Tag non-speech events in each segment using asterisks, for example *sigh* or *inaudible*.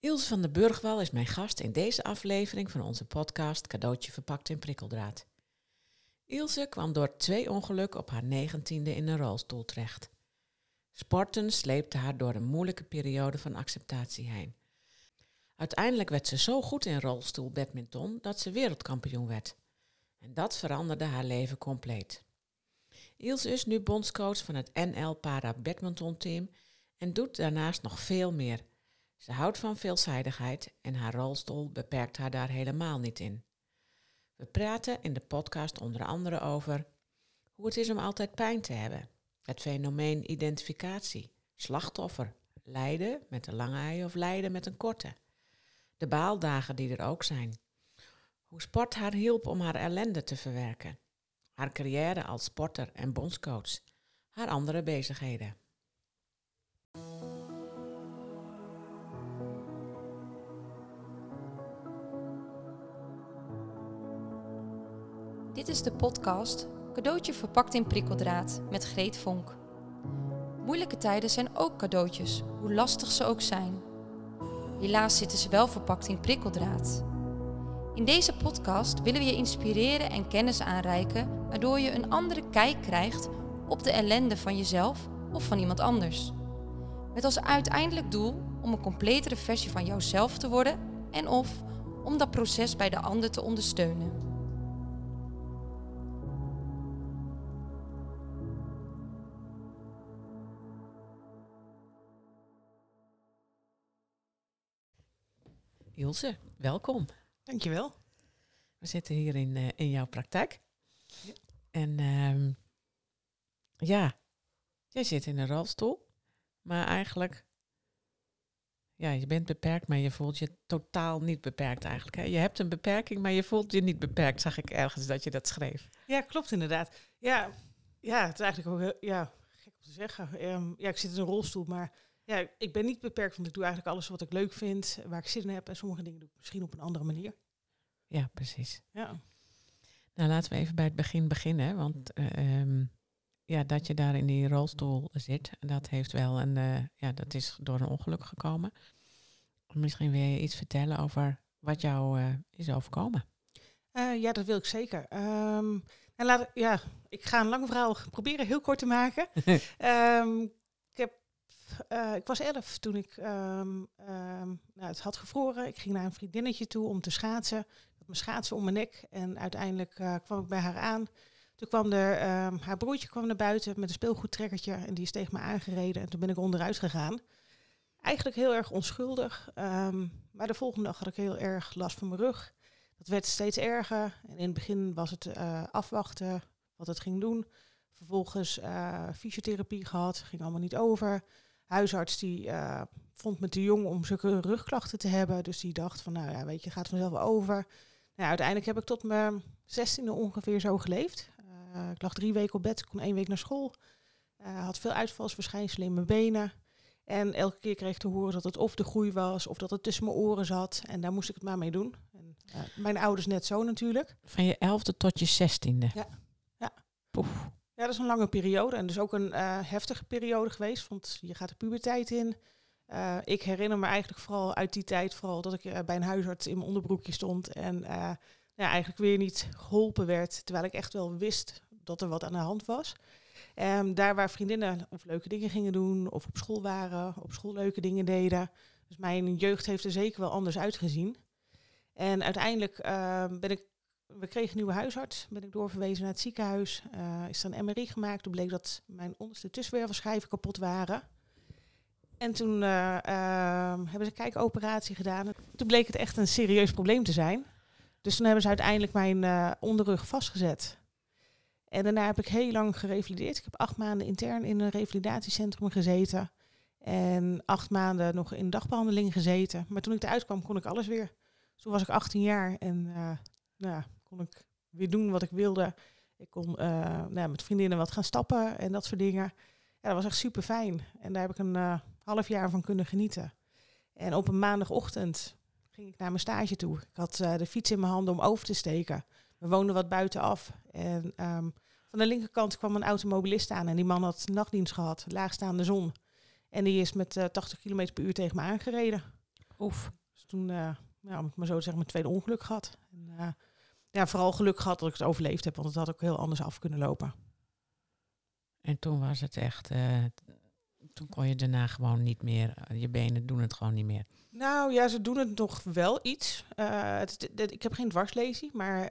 Ilse van der Burgwal is mijn gast in deze aflevering van onze podcast Cadeautje verpakt in prikkeldraad. Ilse kwam door twee ongelukken op haar negentiende in een rolstoel terecht. Sporten sleepte haar door een moeilijke periode van acceptatie heen. Uiteindelijk werd ze zo goed in rolstoel badminton dat ze wereldkampioen werd. En dat veranderde haar leven compleet. Ilse is nu bondscoach van het NL Para Badminton Team en doet daarnaast nog veel meer. Ze houdt van veelzijdigheid en haar rolstoel beperkt haar daar helemaal niet in. We praten in de podcast onder andere over hoe het is om altijd pijn te hebben, het fenomeen identificatie, slachtoffer, lijden met een lange ei of lijden met een korte, de baaldagen die er ook zijn, hoe sport haar hielp om haar ellende te verwerken, haar carrière als sporter en bondscoach, haar andere bezigheden. Dit is de podcast Cadeautje verpakt in prikkeldraad met Greet Vonk. Moeilijke tijden zijn ook cadeautjes, hoe lastig ze ook zijn. Helaas zitten ze wel verpakt in prikkeldraad. In deze podcast willen we je inspireren en kennis aanreiken, waardoor je een andere kijk krijgt op de ellende van jezelf of van iemand anders. Met als uiteindelijk doel om een completere versie van jouzelf te worden en of om dat proces bij de ander te ondersteunen. Ilse, welkom. Dankjewel. We zitten hier in, uh, in jouw praktijk. Ja. En um, ja, jij zit in een rolstoel, maar eigenlijk, ja, je bent beperkt, maar je voelt je totaal niet beperkt eigenlijk. Hè? Je hebt een beperking, maar je voelt je niet beperkt, zag ik ergens dat je dat schreef. Ja, klopt inderdaad. Ja, ja het is eigenlijk ook heel, ja, gek om te zeggen. Um, ja, ik zit in een rolstoel, maar ja, ik ben niet beperkt, want ik doe eigenlijk alles wat ik leuk vind, waar ik zin in heb. En sommige dingen doe ik misschien op een andere manier. Ja, precies. Ja. Nou, laten we even bij het begin beginnen. Want uh, um, ja, dat je daar in die rolstoel zit, dat heeft wel een, uh, ja, dat is door een ongeluk gekomen. Misschien wil je iets vertellen over wat jou uh, is overkomen. ja, dat wil ik zeker. Um, en laat, ja, ik ga een lang verhaal proberen heel kort te maken. um, *laughs* uh, ik was elf toen ik um, um, nou, het had gevroren. Ik ging naar een vriendinnetje toe om te schaatsen. Ik had mijn schaatsen om mijn nek en uiteindelijk uh, kwam ik bij haar aan. Toen kwam er, um, haar broertje kwam naar buiten met een speelgoedtrekkertje en die is tegen me aangereden. En toen ben ik onderuit gegaan. Eigenlijk heel erg onschuldig. maar de volgende dag had ik heel erg last van mijn rug. Dat werd steeds erger. En in het begin was het uh, afwachten wat het ging doen. Vervolgens fysiotherapie gehad, ging allemaal niet over huisarts die uh, vond me te jong om zulke rugklachten te hebben. Dus die dacht van, nou ja, weet je, gaat vanzelf over. Nou, uiteindelijk heb ik tot mijn zestiende ongeveer zo geleefd. Uh, ik lag drie weken op bed, kon één week naar school. Uh, had veel uitvalsverschijnselen in mijn benen. En elke keer kreeg ik te horen dat het of de groei was, of dat het tussen mijn oren zat. En daar moest ik het maar mee doen. En, mijn ouders net zo natuurlijk. Van je elfde tot je zestiende? Ja. ja. Poef. Ja, dat is een lange periode en dus ook een uh, heftige periode geweest, want je gaat de puberteit in. Uh, ik herinner me eigenlijk vooral uit die tijd vooral dat ik uh, bij een huisarts in mijn onderbroekje stond en ja, eigenlijk weer niet geholpen werd, terwijl ik echt wel wist dat er wat aan de hand was. Um, daar waar vriendinnen of leuke dingen gingen doen of op school waren, op school leuke dingen deden. Dus mijn jeugd heeft er zeker wel anders uitgezien. En uiteindelijk ehm, ben ik we kregen een nieuwe huisarts. Ben ik doorverwezen naar het ziekenhuis. Uh, is er een MRI gemaakt. Toen bleek dat mijn onderste tussenwervelschijven kapot waren. En toen uh, uh, hebben ze een kijkoperatie gedaan. Toen bleek het echt een serieus probleem te zijn. Dus toen hebben ze uiteindelijk mijn onderrug vastgezet. En daarna heb ik heel lang gerevalideerd. Ik heb acht maanden intern in een revalidatiecentrum gezeten. En acht maanden nog in dagbehandeling gezeten. Maar toen ik eruit kwam, kon ik alles weer. Toen was ik 18 jaar en nou, kon ik weer doen wat ik wilde. Ik kon uh, nou, met vriendinnen wat gaan stappen en dat soort dingen. Ja, dat was echt super fijn. En daar heb ik een uh, half jaar van kunnen genieten. En op een maandagochtend ging ik naar mijn stage toe. Ik had uh, de fiets in mijn handen om over te steken. We woonden wat buitenaf. En um, van de linkerkant kwam een automobilist aan. En die man had nachtdienst gehad, laagstaande zon. En die is met 80 km per uur tegen me aangereden. Oef. Dus toen, uh, ja, om het maar zo te zeggen, mijn tweede ongeluk gehad. En, uh, ja, vooral geluk gehad dat ik het overleefd heb, want het had ook heel anders af kunnen lopen. En toen was het echt, uh, toen kon je daarna gewoon niet meer, je benen doen het gewoon niet meer. Nou ja, ze doen het nog wel iets. Uh, het, het, ik heb geen dwarslesie, maar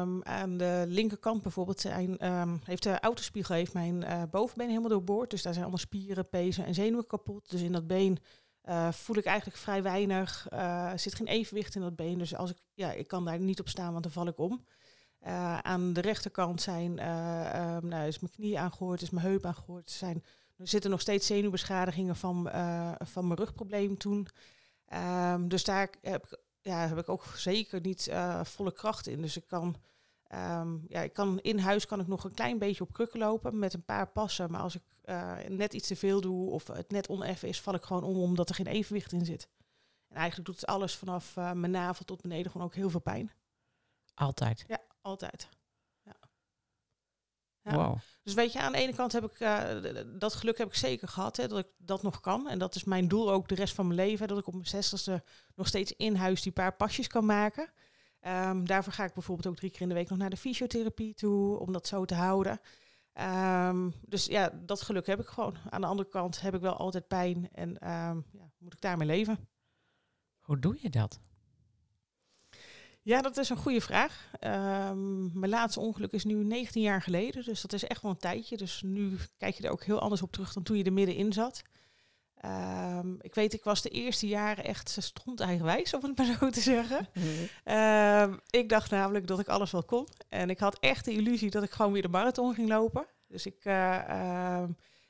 um, aan de linkerkant bijvoorbeeld zijn, um, heeft de autospiegel heeft mijn uh, bovenbeen helemaal doorboord. Dus daar zijn allemaal spieren, pezen en zenuwen kapot. Dus in dat been uh, voel ik eigenlijk vrij weinig. Er zit geen evenwicht in dat been. Dus als ik, ja, ik kan daar niet op staan, want dan val ik om. aan de rechterkant zijn, um, nou, is mijn knie aangehoord, is mijn heup aangehoord. Er, zijn, er zitten nog steeds zenuwbeschadigingen van, van mijn rugprobleem toen. Um, dus daar heb ik, ja, heb ik ook zeker niet volle kracht in. Dus ik kan, um, ja, ik kan in huis kan ik nog een klein beetje op krukken lopen met een paar passen. Maar als ik uh, net iets te veel doe of het net oneffen is, val ik gewoon om omdat er geen evenwicht in zit. En eigenlijk doet het alles vanaf uh, mijn navel tot beneden gewoon ook heel veel pijn. Altijd? Ja, altijd. Ja. Ja. Wow. Dus weet je, aan de ene kant heb ik uh, dat geluk heb ik zeker gehad, hè, dat ik dat nog kan. En dat is mijn doel ook de rest van mijn leven, dat ik op mijn zestigste nog steeds in huis die paar pasjes kan maken. Um, daarvoor ga ik bijvoorbeeld ook drie keer in de week nog naar de fysiotherapie toe, om dat zo te houden. Um, dus ja, dat geluk heb ik gewoon. Aan de andere kant heb ik wel altijd pijn en um, ja, moet ik daarmee leven. Hoe doe je dat? Ja, dat is een goede vraag. Um, mijn laatste ongeluk is nu 19 jaar geleden, dus dat is echt wel een tijdje. Dus nu kijk je er ook heel anders op terug dan toen je er middenin zat. Um, ik weet, ik was de eerste jaren echt stond eigenwijs, om het maar zo te zeggen. Mm -hmm. um, ik dacht namelijk dat ik alles wel kon. En ik had echt de illusie dat ik gewoon weer de marathon ging lopen. Dus ik, uh,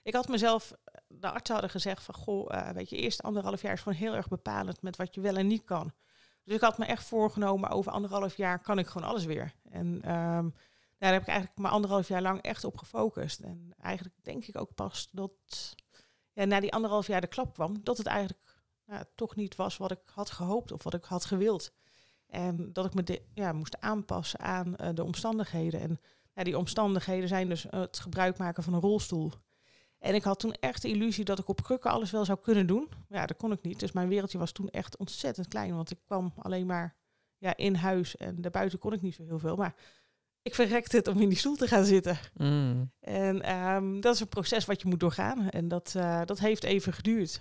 ik had mezelf, de artsen hadden gezegd van, goh, uh, weet je, eerst anderhalf jaar is gewoon heel erg bepalend met wat je wel en niet kan. Dus ik had me echt voorgenomen, over anderhalf jaar kan ik gewoon alles weer. En um, daar heb ik eigenlijk maar anderhalf jaar lang echt op gefocust. En eigenlijk denk ik ook pas dat ja, na die anderhalf jaar de klap kwam, dat het eigenlijk nou, toch niet was wat ik had gehoopt of wat ik had gewild. En dat ik me de, ja, moest aanpassen aan uh, de omstandigheden. En ja, die omstandigheden zijn dus het gebruik maken van een rolstoel. En ik had toen echt de illusie dat ik op krukken alles wel zou kunnen doen. Ja, dat kon ik niet. Dus mijn wereldje was toen echt ontzettend klein. Want ik kwam alleen maar ja, in huis en daarbuiten kon ik niet zo heel veel. Maar ik verrekte het om in die stoel te gaan zitten. Mm. En um, dat is een proces wat je moet doorgaan. En dat, uh, dat heeft even geduurd.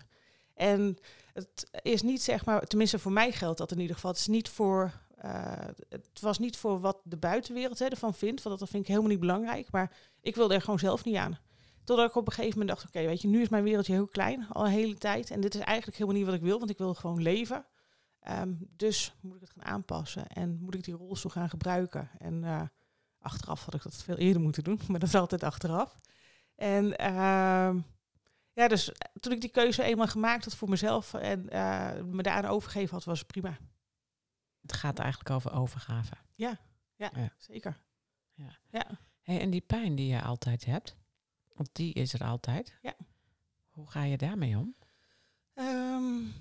En het is niet zeg maar, tenminste voor mij geldt dat in ieder geval. Het is niet voor, uh, het was niet voor wat de buitenwereld hè, ervan vindt. Want dat vind ik helemaal niet belangrijk. Maar ik wilde er gewoon zelf niet aan. Totdat ik op een gegeven moment dacht, oké, weet je, nu is mijn wereldje heel klein, al een hele tijd. En dit is eigenlijk helemaal niet wat ik wil, want ik wil gewoon leven. Um, dus moet ik het gaan aanpassen en moet ik die rolstoel gaan gebruiken. En uh, achteraf had ik dat veel eerder moeten doen, *laughs* maar dat is altijd achteraf. En uh, ja, dus toen ik die keuze eenmaal gemaakt had voor mezelf en uh, me daaraan overgegeven had, was het prima. Het gaat eigenlijk over overgave. Ja, ja, ja. zeker. Ja. ja. Hey, en die pijn die je altijd hebt, want die is er altijd. Ja. Hoe ga je daarmee om? Um,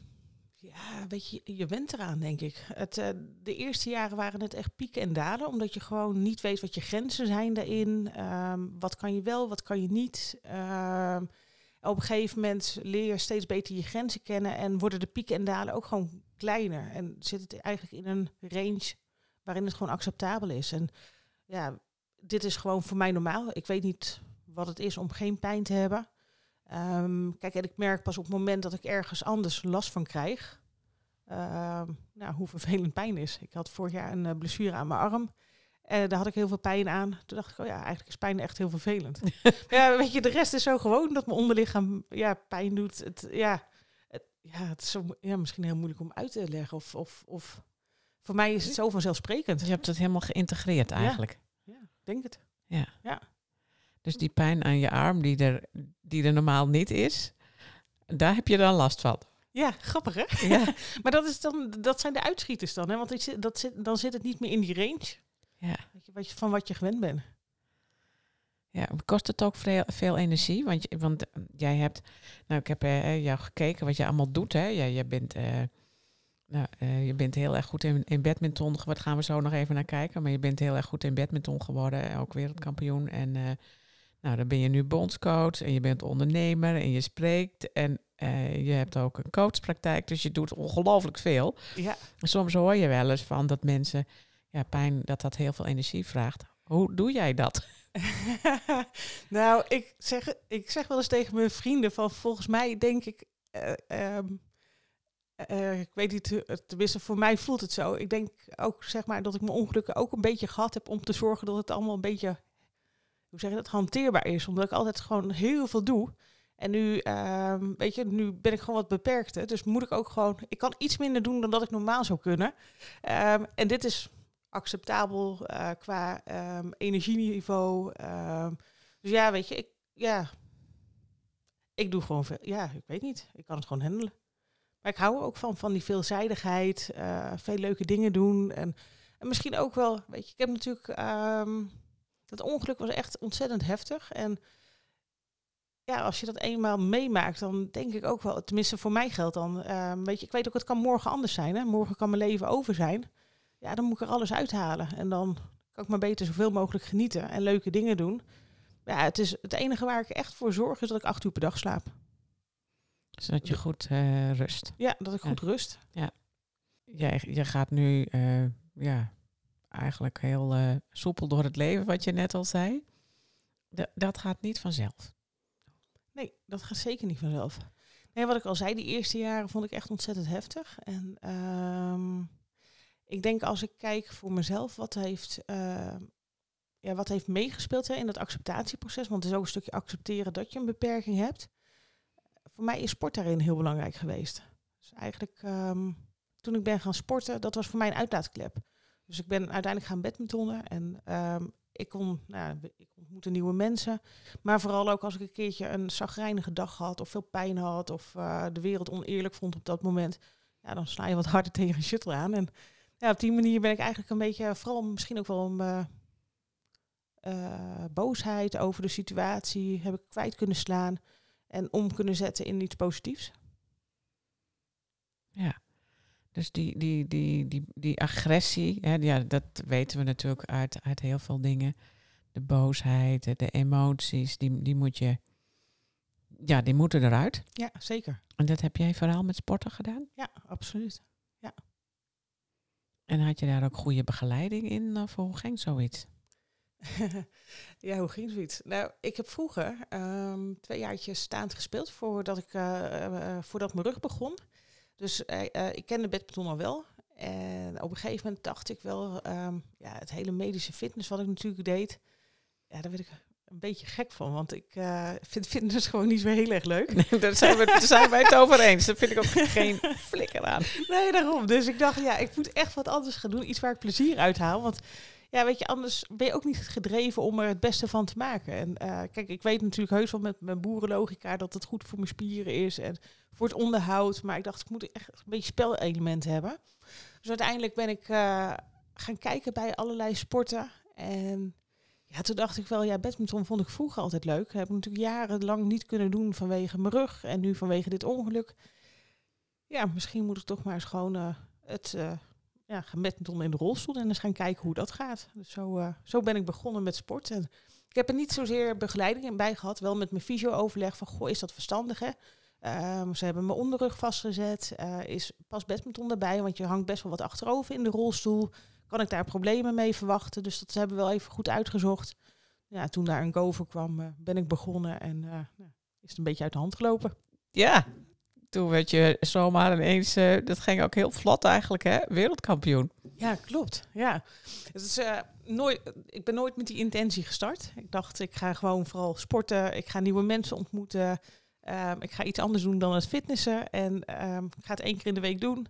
ja, weet je, je went eraan, denk ik. Het, uh, de eerste jaren waren het echt pieken en dalen, omdat je gewoon niet weet wat je grenzen zijn daarin. Um, wat kan je wel, wat kan je niet. Um, op een gegeven moment leer je steeds beter je grenzen kennen en worden de pieken en dalen ook gewoon kleiner. En zit het eigenlijk in een range waarin het gewoon acceptabel is. En ja, dit is gewoon voor mij normaal. Ik weet niet wat het is om geen pijn te hebben. Um, kijk, en ik merk pas op het moment dat ik ergens anders last van krijg, uh, nou, hoe vervelend pijn is. Ik had vorig jaar een uh, blessure aan mijn arm. En daar had ik heel veel pijn aan. Toen dacht ik, oh ja, eigenlijk is pijn echt heel vervelend. *laughs* ja, weet je, de rest is zo gewoon dat mijn onderlichaam ja, pijn doet. Het, ja, het, ja, het is zo, ja, misschien heel moeilijk om uit te leggen. Of, of, of voor mij is het zo vanzelfsprekend. Je hebt het helemaal geïntegreerd eigenlijk. Ja, ja denk het. Ja. ja. Dus die pijn aan je arm, die er, die er normaal niet is, daar heb je dan last van. Ja, grappig hè? Ja. *laughs* maar dat, is dan, dat zijn de uitschieters dan, hè? want ik dat zit, dan zit het niet meer in die range ja. Weet je, wat je, van wat je gewend bent. Ja, kost het ook veel, veel energie? Want, je, want jij hebt, nou ik heb uh, jou gekeken wat je allemaal doet. Hè? Ja, je, bent, nou, je bent heel erg goed in, in badminton. Wat gaan we zo nog even naar kijken? Maar je bent heel erg goed in badminton geworden, ook wereldkampioen. En Nou, dan ben je nu bondscoach en je bent ondernemer en je spreekt en eh, je hebt ook een coachpraktijk, dus je doet ongelooflijk veel. Ja. Soms hoor je wel eens van dat mensen, ja, pijn, dat dat heel veel energie vraagt. Hoe doe jij dat? *laughs* nou, ik zeg, ik zeg wel eens tegen mijn vrienden van volgens mij denk ik, eh, ehm, eh, ik weet niet, eh, tenminste voor mij voelt het zo. Ik denk ook zeg maar dat ik mijn ongelukken ook een beetje gehad heb om te zorgen dat het allemaal een beetje, hoe zeg je dat, hanteerbaar is. Omdat ik altijd gewoon heel veel doe. En nu, ehm, weet je, nu ben ik gewoon wat beperkter. Dus moet ik ook gewoon, ik kan iets minder doen dan dat ik normaal zou kunnen. Ehm, en dit is acceptabel uh, qua um, energieniveau. dus ja, weet je, ik, ja, ik doe gewoon veel. Ja, ik weet niet. Ik kan het gewoon handelen. Maar ik hou ook van, van die veelzijdigheid, uh, veel leuke dingen doen. En, en misschien ook wel, weet je, ik heb natuurlijk, um, dat ongeluk was echt ontzettend heftig. En ja, als je dat eenmaal meemaakt, dan denk ik ook wel, tenminste voor mij geldt dan, weet je, ik weet ook, het kan morgen anders zijn. Hè? Morgen kan mijn leven over zijn. Ja, dan moet ik er alles uithalen. En dan kan ik maar beter zoveel mogelijk genieten en leuke dingen doen. Ja, het, is het enige waar ik echt voor zorg is dat ik acht uur per dag slaap. Zodat je goed uh, rust. Ja, dat ik goed rust. Ja. Jij, je gaat nu uh, ja, eigenlijk heel uh, soepel door het leven, wat je net al zei. D dat gaat niet vanzelf. Nee, dat gaat zeker niet vanzelf. Nee, wat ik al zei, die eerste jaren vond ik echt ontzettend heftig. En um, ik denk als ik kijk voor mezelf, wat heeft, uh, ja, wat heeft meegespeeld hè, in dat acceptatieproces. Want het is ook een stukje accepteren dat je een beperking hebt. Voor mij is sport daarin heel belangrijk geweest. Dus eigenlijk um, toen ik ben gaan sporten, dat was voor mij een uitlaatklep. Dus ik ben uiteindelijk gaan badmintonnen en um, ik kon, nou, ik ontmoette nieuwe mensen. Maar vooral ook als ik een keertje een zagrijnige dag had of veel pijn had of uh, de wereld oneerlijk vond op dat moment. Ja, dan sla je wat harder tegen een shuttle aan. En ja, op die manier ben ik eigenlijk een beetje, vooral misschien ook wel een uh, uh, boosheid over de situatie, heb ik kwijt kunnen slaan en om kunnen zetten in iets positiefs. Ja, dus die, die, die, die, die agressie, hè, ja, dat weten we natuurlijk uit, uit heel veel dingen. De boosheid, de emoties, die, die moet je, ja, die moeten eruit. Ja, zeker. En dat heb jij vooral met sporten gedaan? Ja, absoluut. En had je daar ook goede begeleiding in? Of hoe ging zoiets? *laughs* ja, hoe ging zoiets? Nou, ik heb vroeger um, twee jaartjes staand gespeeld voordat, ik, uh, uh, voordat mijn rug begon. Dus uh, ik kende badminton al wel. En op een gegeven moment dacht ik wel, um, ja, het hele medische fitness wat ik natuurlijk deed, ja, daar werd ik een beetje gek van. Want ik vind fitness *laughs* gewoon niet zo heel erg leuk. Nee, daar, zijn we, daar zijn wij het over eens. Daar vind ik ook *laughs* geen flikker aan. Nee, daarom. Dus ik dacht, ja, ik moet echt wat anders gaan doen. Iets waar ik plezier uit haal. Want ja, weet je, anders ben je ook niet gedreven om er het beste van te maken. En uh, kijk, ik weet natuurlijk heus wel met mijn boerenlogica dat het goed voor mijn spieren is en voor het onderhoud. Maar ik dacht, ik moet echt een beetje spelelement hebben. Dus uiteindelijk ben ik uh, gaan kijken bij allerlei sporten. En ja, toen dacht ik wel, ja, badminton vond ik vroeger altijd leuk. Heb ik natuurlijk jarenlang niet kunnen doen vanwege mijn rug en nu vanwege dit ongeluk. Ja, misschien moet ik toch maar eens gewoon uh, het ja, gaan badminton in de rolstoel en eens gaan kijken hoe dat gaat. Dus zo, uh, zo ben ik begonnen met sport. En ik heb er niet zozeer begeleiding in bij gehad, wel met mijn fysio-overleg van, goh, is dat verstandig hè? Um, ze hebben mijn onderrug vastgezet, uh, is pas badminton erbij, want je hangt best wel wat achterover in de rolstoel. Kan ik daar problemen mee verwachten? Dus dat hebben we wel even goed uitgezocht. Ja, toen daar een go voor kwam, uh, ben ik begonnen en uh, nou, is het een beetje uit de hand gelopen. Ja, toen werd je zomaar ineens, uh, dat ging ook heel vlot eigenlijk, hè? Wereldkampioen. Ja, klopt. Ja. Het is, uh, nooit, ik ben nooit met die intentie gestart. Ik dacht, ik ga gewoon vooral sporten. Ik ga nieuwe mensen ontmoeten. Um, ik ga iets anders doen dan het fitnessen. En um, ik ga het één keer in de week doen.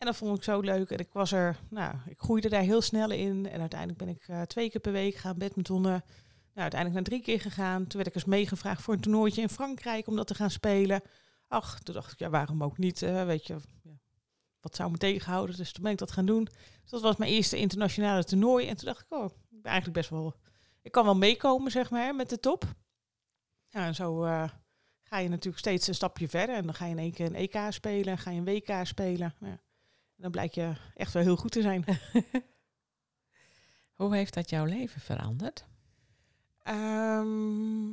En dat vond ik zo leuk. En ik was er, nou, ik groeide daar heel snel in. En uiteindelijk ben ik uh, twee keer per week gaan badmintonnen. Nou, uiteindelijk naar drie keer gegaan. Toen werd ik eens meegevraagd voor een toernooitje in Frankrijk om dat te gaan spelen. Ach, toen dacht ik, ja, waarom ook niet? Weet je, ja, wat zou me tegenhouden? Dus toen ben ik dat gaan doen. Dus dat was mijn eerste internationale toernooi. En toen dacht ik, oh, ik ben eigenlijk best wel... Ik kan wel meekomen, zeg maar, met de top. Ja, en zo uh, ga je natuurlijk steeds een stapje verder. En dan ga je in één keer een EK spelen, ga je een WK spelen. Ja. Dan blijkt je echt wel heel goed te zijn. *laughs* Hoe heeft dat jouw leven veranderd? Ehm,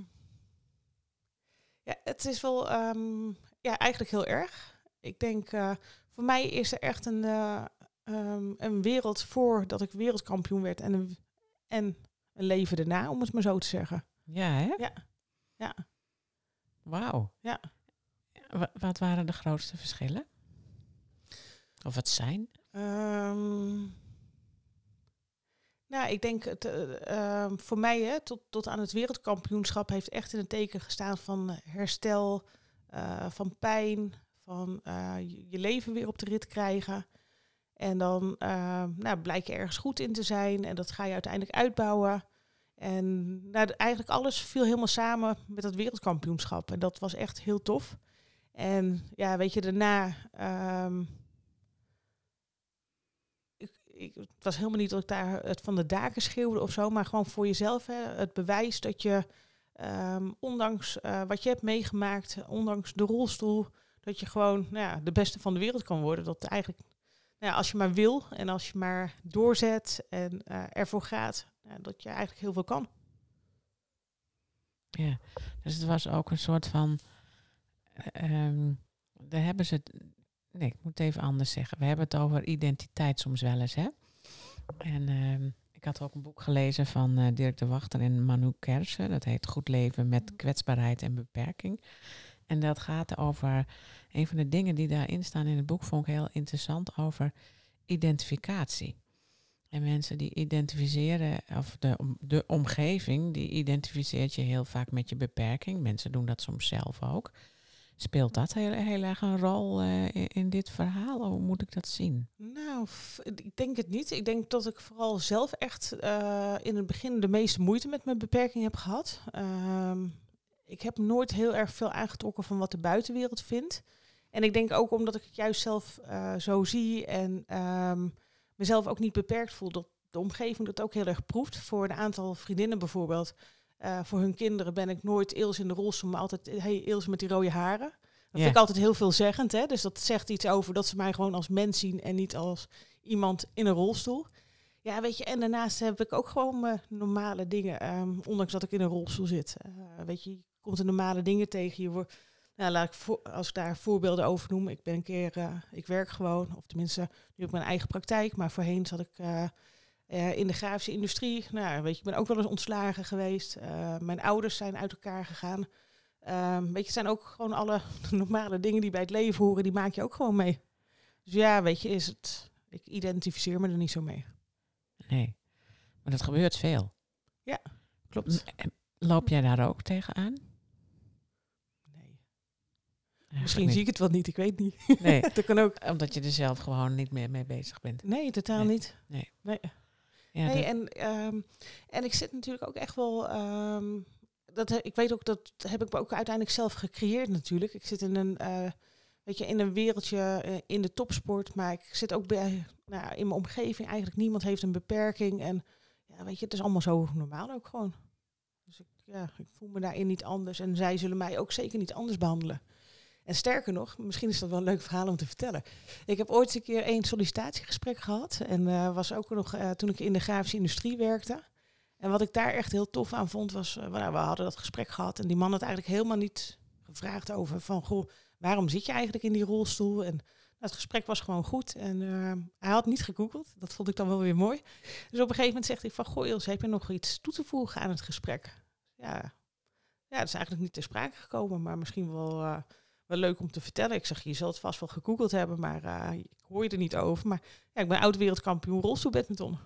ja, het is wel ehm, ja, eigenlijk heel erg. Ik denk, eh, voor mij is er echt een, eh, ehm, een wereld voordat ik wereldkampioen werd en een, en een leven erna, om het maar zo te zeggen. Ja, hè? Ja. Ja. Wauw. Ja. Wa- wat waren de grootste verschillen? Of wat zijn? Ehm, nou, ik denk het, eh, ehm, voor mij hè, tot, tot aan het wereldkampioenschap heeft echt in het teken gestaan van herstel, eh, van pijn, van eh, je leven weer op de rit krijgen. En dan ehm, nou, blijk je ergens goed in te zijn en dat ga je uiteindelijk uitbouwen. En nou, eigenlijk alles viel helemaal samen met dat wereldkampioenschap. En dat was echt heel tof. En ja, weet je, daarna ik, het was helemaal niet dat ik daar het van de daken schreeuwde of zo, maar gewoon voor jezelf. Hè, het bewijs dat je, ehm, ondanks eh, wat je hebt meegemaakt, ondanks de rolstoel, dat je gewoon nou ja, de beste van de wereld kan worden. Dat eigenlijk, nou ja, als je maar wil en als je maar doorzet en eh, ervoor gaat, dat je eigenlijk heel veel kan. Ja, dus het was ook een soort van. eh, ehm, daar hebben ze. Nee, ik moet het even anders zeggen. We hebben het over identiteit soms wel eens, hè? En ehm, ik had ook een boek gelezen van eh, Dirk de Wachter en Manu Kersen. Dat heet Goed leven met kwetsbaarheid en beperking. En dat gaat over. Een van de dingen die daarin staan in het boek vond ik heel interessant over identificatie. En mensen die identificeren, of de, de omgeving, die identificeert je heel vaak met je beperking. Mensen doen dat soms zelf ook. Speelt dat heel, heel erg een rol eh, in, dit verhaal? Hoe moet ik dat zien? Nou, ik denk het niet. Ik denk dat ik vooral zelf echt eh, in het begin de meeste moeite met mijn beperking heb gehad. Ehm, ik heb nooit heel erg veel aangetrokken van wat de buitenwereld vindt. En ik denk ook omdat ik het juist zelf eh, zo zie en ehm, mezelf ook niet beperkt voel, dat de omgeving dat ook heel erg proeft. Voor een aantal vriendinnen bijvoorbeeld, eh, voor hun kinderen ben ik nooit Eels in de rolstoel, maar altijd, hey Eels met die rode haren. Dat vind ik altijd heel veelzeggend. Hè? Dus dat zegt iets over dat ze mij gewoon als mens zien en niet als iemand in een rolstoel. Ja, weet je, en daarnaast heb ik ook gewoon mijn normale dingen, ehm, ondanks dat ik in een rolstoel zit. Eh, weet je, je komt de normale dingen tegen. Je wordt, nou, laat ik voor, als ik daar voorbeelden over noem. Ik ben een keer, eh, ik werk gewoon, of tenminste, nu heb ik mijn eigen praktijk, maar voorheen zat ik eh, in de grafische industrie. Nou, weet je, ik ben ook wel eens ontslagen geweest. Eh, mijn ouders zijn uit elkaar gegaan. Ehm, weet je, het zijn ook gewoon alle *laughs* normale dingen die bij het leven horen, die maak je ook gewoon mee. Dus ja, weet je, is het. Ik identificeer me er niet zo mee. Nee, maar dat gebeurt veel. Ja, klopt. en Loop jij daar ook tegenaan? Nee. Eigenlijk Misschien zie ik het wel niet, ik weet niet. niet. Nee, *laughs* dat kan ook. omdat je er zelf gewoon niet meer mee bezig bent. Nee, totaal Nee. niet. Nee. nee. Ja, nee en, ehm, en ik zit natuurlijk ook echt wel. ehm, dat, ik weet ook dat heb ik ook uiteindelijk zelf gecreëerd natuurlijk. Ik zit in een, eh, weet je, in een wereldje eh, in de topsport, maar ik zit ook bij, nou, in mijn omgeving. Eigenlijk niemand heeft een beperking en ja, weet je, het is allemaal zo normaal ook gewoon. Dus ik, ja, ik voel me daarin niet anders en zij zullen mij ook zeker niet anders behandelen. En sterker nog, misschien is dat wel een leuk verhaal om te vertellen. Ik heb ooit een keer één sollicitatiegesprek gehad. En eh, was ook nog eh, toen ik in de grafische industrie werkte. En wat ik daar echt heel tof aan vond, was, eh, nou, we hadden dat gesprek gehad. En die man had eigenlijk helemaal niet gevraagd over van, goh, waarom zit je eigenlijk in die rolstoel? En het gesprek was gewoon goed. En hij had niet gegoogeld. Dat vond ik dan wel weer mooi. Dus op een gegeven moment zegt hij van, goh Ilse, heb je nog iets toe te voegen aan het gesprek? Ja, ja dat is eigenlijk niet ter sprake gekomen, maar misschien wel... wel leuk om te vertellen. Ik zeg, je zult het vast wel gegoogeld hebben, maar eh, ik hoor je er niet over. Maar ja, ik ben oud-wereldkampioen rolstoelbadminton.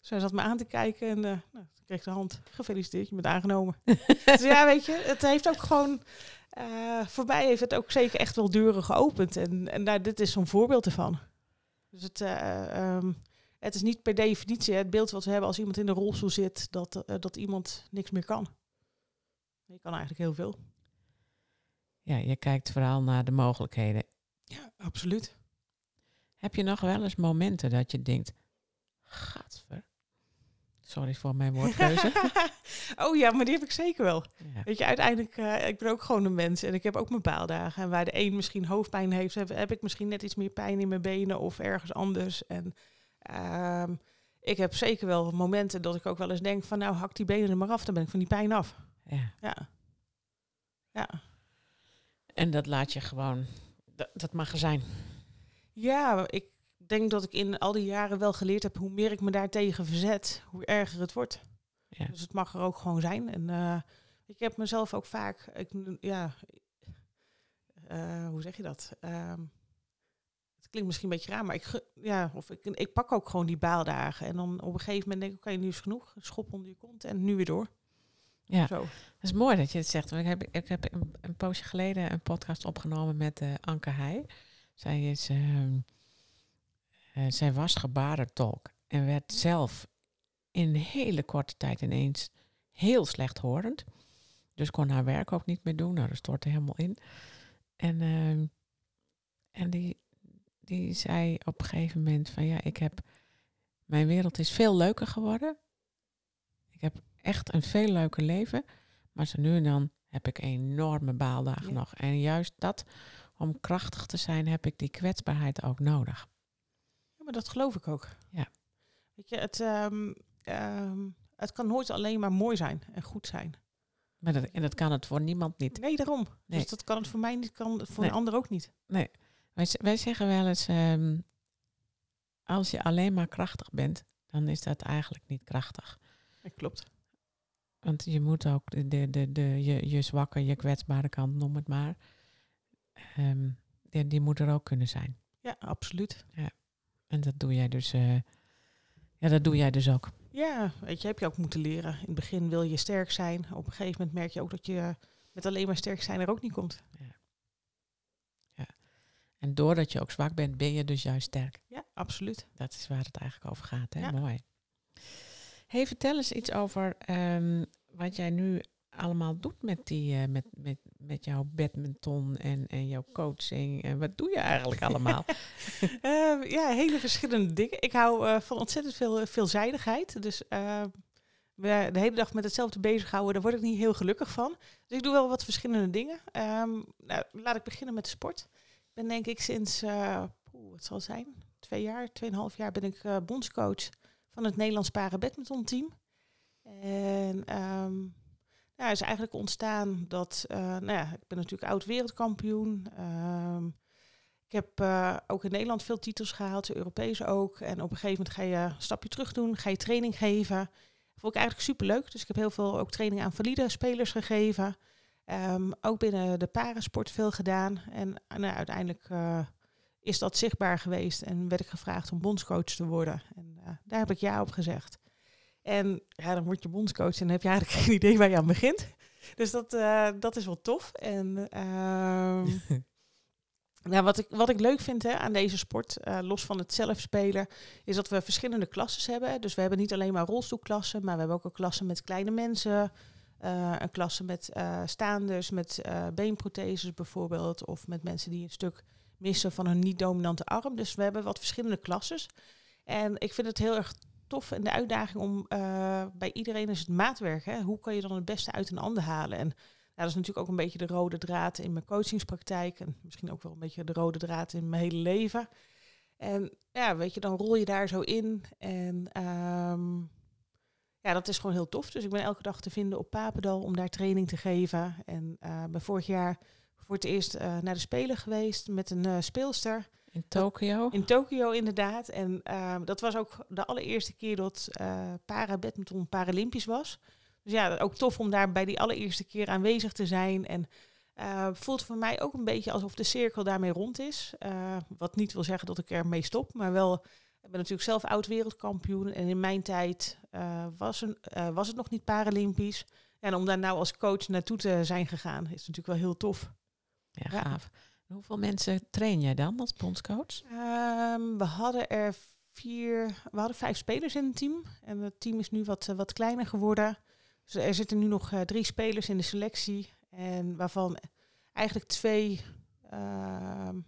Dus hij zat me aan te kijken en eh nou, toen kreeg de hand. Gefeliciteerd, je bent aangenomen. *laughs* dus ja, weet je, het heeft ook gewoon... eh, voor mij heeft het ook zeker echt wel deuren geopend. En, en nou, dit is zo'n voorbeeld ervan. Dus het, eh, ehm, het is niet per definitie het beeld wat we hebben als iemand in de rolstoel zit... dat, dat iemand niks meer kan. Je kan eigenlijk heel veel. Ja, je kijkt vooral naar de mogelijkheden. Ja, absoluut. Heb je nog wel eens momenten dat je denkt, gadver. Sorry voor mijn woordkeuze. *laughs* oh ja, maar die heb ik zeker wel. ja. Weet je, uiteindelijk, eh, ik ben ook gewoon een mens en ik heb ook mijn baaldagen. En waar de een misschien hoofdpijn heeft, heb, heb ik misschien net iets meer pijn in mijn benen of ergens anders. En ehm, ik ik heb zeker wel momenten dat ik ook wel eens denk van nou hak die benen er maar af, dan ben ik van die pijn af. Ja. Ja. Ja. En dat laat je gewoon, dat, dat mag er zijn. Ja, ik denk dat ik in al die jaren wel geleerd heb hoe meer ik me daartegen verzet, hoe erger het wordt. Ja. Dus het mag er ook gewoon zijn. En eh, ik heb mezelf ook vaak, ik, ja, eh, hoe zeg je dat? Ehm, het klinkt misschien een beetje raar, maar ik, ja, of ik, ik pak ook gewoon die baaldagen. En dan op een gegeven moment denk ik, oké, nu is genoeg. Schop onder je kont en nu weer door. Ja. Zo. Dat is mooi dat je het zegt. Want ik heb, ik heb een, een poosje geleden een podcast opgenomen met eh, Anke Heij. Zij, is, ehm, eh, zij was gebarentolk en werd zelf in een hele korte tijd ineens heel slechthorend. Dus kon haar werk ook niet meer doen. Nou, dat stortte helemaal in. En, ehm, en die, die zei op een gegeven moment van ja, ik heb... Mijn wereld is veel leuker geworden. Ik heb echt een veel leuker leven. Maar zo nu en dan heb ik enorme baaldagen Ja. nog. En juist dat, om krachtig te zijn, heb ik die kwetsbaarheid ook nodig. Ja, maar dat geloof ik ook. Ja. Weet je, het, ehm, ehm, het kan nooit alleen maar mooi zijn en goed zijn. Maar dat, en dat kan het voor niemand niet. Nee, daarom. Nee. Dus dat kan het voor mij niet, kan het voor Nee. een ander ook niet. Wij, z- wij zeggen wel eens, ehm, als je alleen maar krachtig bent, dan is dat eigenlijk niet krachtig. Dat klopt. Want je moet ook de, de, de, de, je, je zwakke, je kwetsbare kant, noem het maar. ehm, die, die moet er ook kunnen zijn. Ja, absoluut. En dat doe jij dus, eh, ja, dat doe jij dus ook. Ja, weet je, heb je ook moeten leren. In het begin wil je sterk zijn. Op een gegeven moment merk je ook dat je met alleen maar sterk zijn er ook niet komt. En doordat je ook zwak bent, ben je dus juist sterk. Ja, absoluut. Dat is waar het eigenlijk over gaat. Hè? Ja. Mooi. Hey, vertel eens iets over ehm, wat jij nu allemaal doet met, die, eh, met, met, met jouw badminton en, en jouw coaching. En wat doe je eigenlijk allemaal? *laughs* Eh, ja, hele verschillende dingen. Ik hou eh, van ontzettend veel eh, veelzijdigheid. Dus eh, we de hele dag met hetzelfde bezighouden, daar word ik niet heel gelukkig van. Dus ik doe wel wat verschillende dingen. Ehm, nou, laat ik beginnen met de sport. Ik ben denk ik sinds, eh poeh, wat zal zijn, twee jaar, tweeënhalf jaar ben ik bondscoach van het Nederlands Paren Badminton team. En ja, is eigenlijk ontstaan dat, eh, nou ja, ik ben natuurlijk oud wereldkampioen. Ehm, ik heb eh, ook in Nederland veel titels gehaald, Europees ook. En op een gegeven moment ga je een stapje terug doen, ga je training geven. Vond ik eigenlijk superleuk. Dus ik heb heel veel ook training aan valide spelers gegeven. Ehm, ook binnen de parasport veel gedaan. En nou, uiteindelijk eh, is dat zichtbaar geweest en werd ik gevraagd om bondscoach te worden. En eh, daar heb ik ja op gezegd. En ja, dan word je bondscoach en dan heb je eigenlijk *laughs* geen idee waar je aan begint. Dus dat, eh, dat is wel tof. En ehm, *laughs* nou, wat, ik, wat ik leuk vind hè, aan deze sport, eh, los van het zelf spelen, is dat we verschillende klassen hebben. Dus we hebben niet alleen maar rolstoelklassen, maar we hebben ook een klasse met kleine mensen. een klasse met staanders, met beenprotheses bijvoorbeeld. Of met mensen die een stuk missen van hun niet-dominante arm. Dus we hebben wat verschillende klasses. En ik vind het heel erg tof en de uitdaging om eh, bij iedereen is het maatwerk. Hè? Hoe kan je dan het beste uit een ander halen? En ja, dat is natuurlijk ook een beetje de rode draad in mijn coachingspraktijk. En misschien ook wel een beetje de rode draad in mijn hele leven. En ja, weet je, dan rol je daar zo in. En ehm, ja, dat is gewoon heel tof. Dus ik ben elke dag te vinden op Papendal om daar training te geven. En eh ben vorig jaar voor het eerst eh, naar de Spelen geweest met een eh, speelster. In Tokio? In Tokio inderdaad. En ehm, dat was ook de allereerste keer dat eh para-badminton Paralympisch was. Dus ja, ook tof om daar bij die allereerste keer aanwezig te zijn. En voelt voor mij ook een beetje alsof de cirkel daarmee rond is. Wat niet wil zeggen dat ik ermee stop, maar wel... Ik ben natuurlijk zelf oud wereldkampioen. En in mijn tijd was, een, was het nog niet Paralympisch. En om daar nou als coach naartoe te zijn gegaan, is natuurlijk wel heel tof. Ja, Ja. gaaf. En Hoeveel mensen train jij dan als bondscoach? Ehm, we hadden er vier, we hadden vijf spelers in het team. En het team is nu wat, eh, wat kleiner geworden. Dus er zitten nu nog eh, drie spelers in de selectie. En waarvan eigenlijk twee ehm,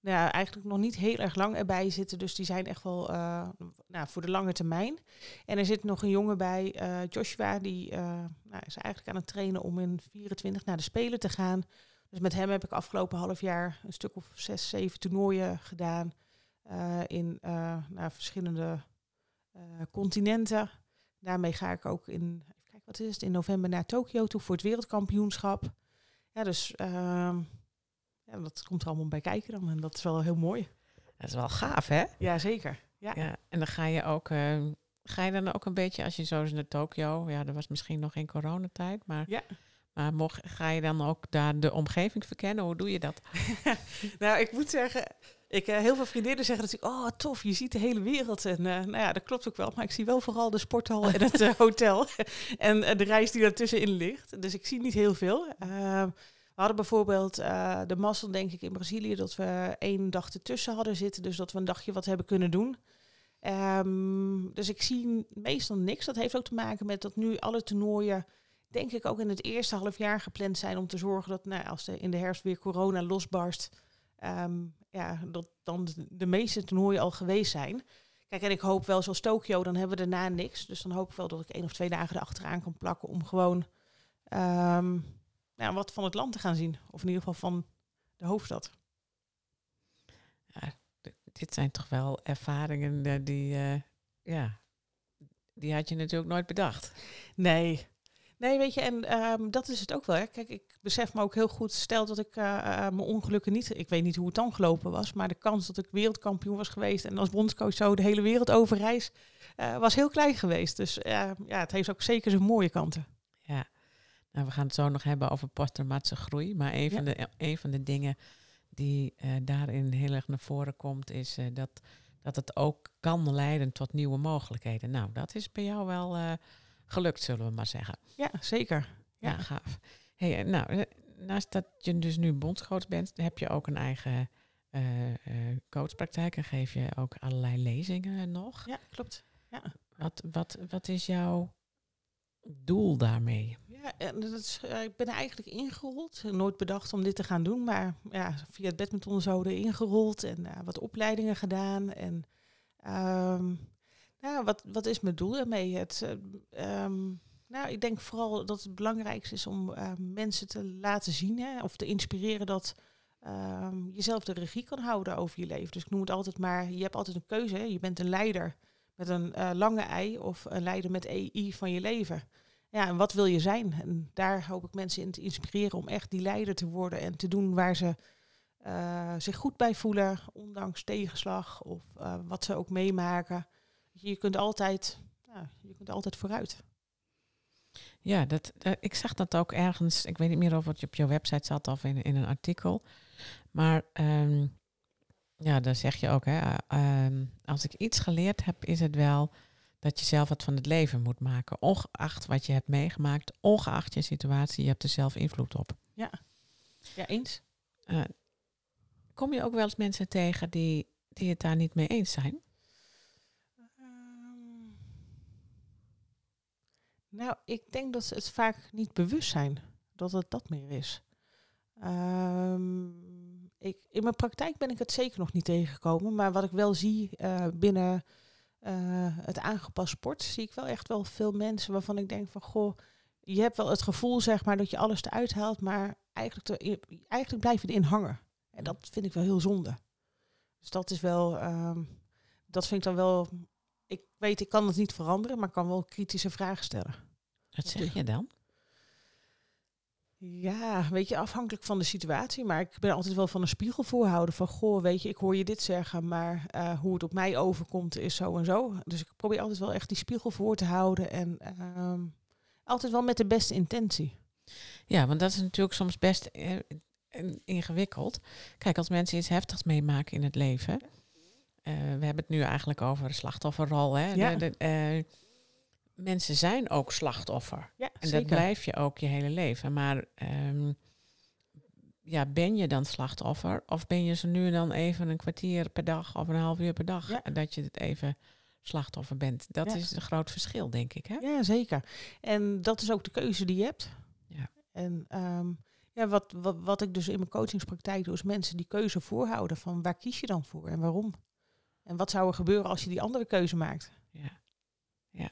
nou ja, eigenlijk nog niet heel erg lang erbij zitten. Dus die zijn echt wel eh, nou, voor de lange termijn. En er zit nog een jongen bij, Joshua, die nou, is eigenlijk aan het trainen om in 24 naar de Spelen te gaan. Dus met hem heb ik afgelopen half jaar een stuk of zes, zeven toernooien gedaan. eh, in eh, nou, verschillende continenten. Daarmee ga ik ook in, even kijken, wat is het, in november naar Tokio toe voor het wereldkampioenschap. Ja, dus ehm, ja, dat komt er allemaal bij kijken dan. En dat is wel heel mooi. Dat is wel gaaf, hè? Ja, zeker. Ja. Ja, en dan ga je ook, eh, ga je dan ook een beetje, als je zo is naar Tokio, ja, dat was misschien nog in coronatijd, maar, Ja. Maar mocht, ga je dan ook daar de omgeving verkennen? Hoe doe je dat? *laughs* nou, ik moet zeggen, ik, eh, heel veel vriendinnen zeggen natuurlijk, oh tof, je ziet de hele wereld. En eh, nou ja, dat klopt ook wel, maar ik zie wel vooral de sporthal en het eh, hotel *laughs* en de reis die daartussenin ligt. Dus ik zie niet heel veel. We hadden bijvoorbeeld de mazzel, denk ik, in Brazilië, dat we één dag ertussen hadden zitten. Dus dat we een dagje wat hebben kunnen doen. Ehm, dus ik zie meestal niks. Dat heeft ook te maken met dat nu alle toernooien, denk ik, ook in het eerste half jaar gepland zijn om te zorgen dat nou, als de, in de herfst weer corona losbarst, ehm, ja, dat dan de, meeste toernooien al geweest zijn. Kijk, en ik hoop wel, zoals Tokio, dan hebben we daarna niks. Dus dan hoop ik wel dat ik één of twee dagen erachteraan kan plakken om gewoon ehm, nou, wat van het land te gaan zien. Of in ieder geval van de hoofdstad. Ja, dit zijn toch wel ervaringen eh, die, eh, ja, die had je natuurlijk nooit bedacht. Nee. Nee, weet je, en ehm, dat is het ook wel. Hè. Kijk, ik besef me ook heel goed, stel dat ik eh, mijn ongelukken niet, ik weet niet hoe het dan gelopen was, maar de kans dat ik wereldkampioen was geweest en als bondscoach zo de hele wereld overreis, eh, was heel klein geweest. Dus eh, ja, het heeft ook zeker zijn mooie kanten. Ja, nou, we gaan het zo nog hebben over posttraumatische groei. Maar een, van, de, een van de dingen die daarin heel erg naar voren komt, is dat, dat het ook kan leiden tot nieuwe mogelijkheden. Nou, dat is bij jou wel gelukt, zullen we maar zeggen. Ja, zeker. Ja, Ja. gaaf. Hey, nou, eh, naast dat je dus nu bondscoach bent, heb je ook een eigen eh, coachpraktijk en geef je ook allerlei lezingen nog. Ja, klopt. Ja. Wat, wat, wat is jouw doel daarmee? Ja, dat is, ik ben er eigenlijk ingerold. Nooit bedacht om dit te gaan doen, maar ja, via het badminton zo erin ingerold en wat opleidingen gedaan. En ehm, nou, wat, wat is mijn doel daarmee? Het, eh, ehm, nou, ik denk vooral dat het belangrijkste is om eh, mensen te laten zien hè, of te inspireren dat ehm, je zelf de regie kan houden over je leven. Dus ik noem het altijd maar, je hebt altijd een keuze. Hè? Je bent een leider met een eh, lange ei of een leider met EI van je leven. Ja, en wat wil je zijn? En daar hoop ik mensen in te inspireren om echt die leider te worden en te doen waar ze zich goed bij voelen, ondanks tegenslag of wat ze ook meemaken. Je kunt altijd, ja, je kunt altijd vooruit. Ja, dat, eh, ik zag dat ook ergens. Ik weet niet meer of het op jouw website zat of in, in een artikel. Maar ehm, ja, dan zeg je ook, hè, eh, ehm, als ik iets geleerd heb, is het wel dat je zelf wat van het leven moet maken. Ongeacht wat je hebt meegemaakt, ongeacht je situatie, je hebt er zelf invloed op. Ja, eens. Eh, kom je ook wel eens mensen tegen die, die het daar niet mee eens zijn? Nou, ik denk dat ze het vaak niet bewust zijn dat het dat meer is. Ehm, ik, in mijn praktijk ben ik het zeker nog niet tegengekomen, maar wat ik wel zie eh, binnen eh, het aangepast sport, zie ik wel echt wel veel mensen waarvan ik denk van goh, je hebt wel het gevoel zeg maar dat je alles eruit haalt, maar eigenlijk, eigenlijk blijf je erin hangen. En dat vind ik wel heel zonde. Dus dat is wel, ehm, dat vind ik dan wel ik weet, ik kan het niet veranderen, maar ik kan wel kritische vragen stellen. Wat zeg je dan? Ja, weet je, afhankelijk van de situatie. Maar ik ben altijd wel van een spiegel voorhouden. Van, goh, weet je, ik hoor je dit zeggen, maar eh, hoe het op mij overkomt is zo en zo. Dus ik probeer altijd wel echt die spiegel voor te houden. En ehm, altijd wel met de beste intentie. Ja, want dat is natuurlijk soms best eh, ingewikkeld. Kijk, als mensen iets heftigs meemaken in het leven. Eh, we hebben het nu eigenlijk over de slachtofferrol. Hè? Ja. De- de, eh, mensen zijn ook slachtoffer. Ja, En zeker. dat blijf je ook je hele leven. Maar ehm, ja, ben je dan slachtoffer? Of ben je zo nu en dan even een kwartier per dag of een half uur per dag Ja. dat je het even slachtoffer bent? Dat Ja. is een groot verschil, denk ik. Hè? Ja, zeker. En dat is ook de keuze die je hebt. Ja. En ehm, ja, wat, wat, wat ik dus in mijn coachingspraktijk doe, is mensen die keuze voorhouden van waar kies je dan voor en waarom? En wat zou er gebeuren als je die andere keuze maakt? Ja. ja.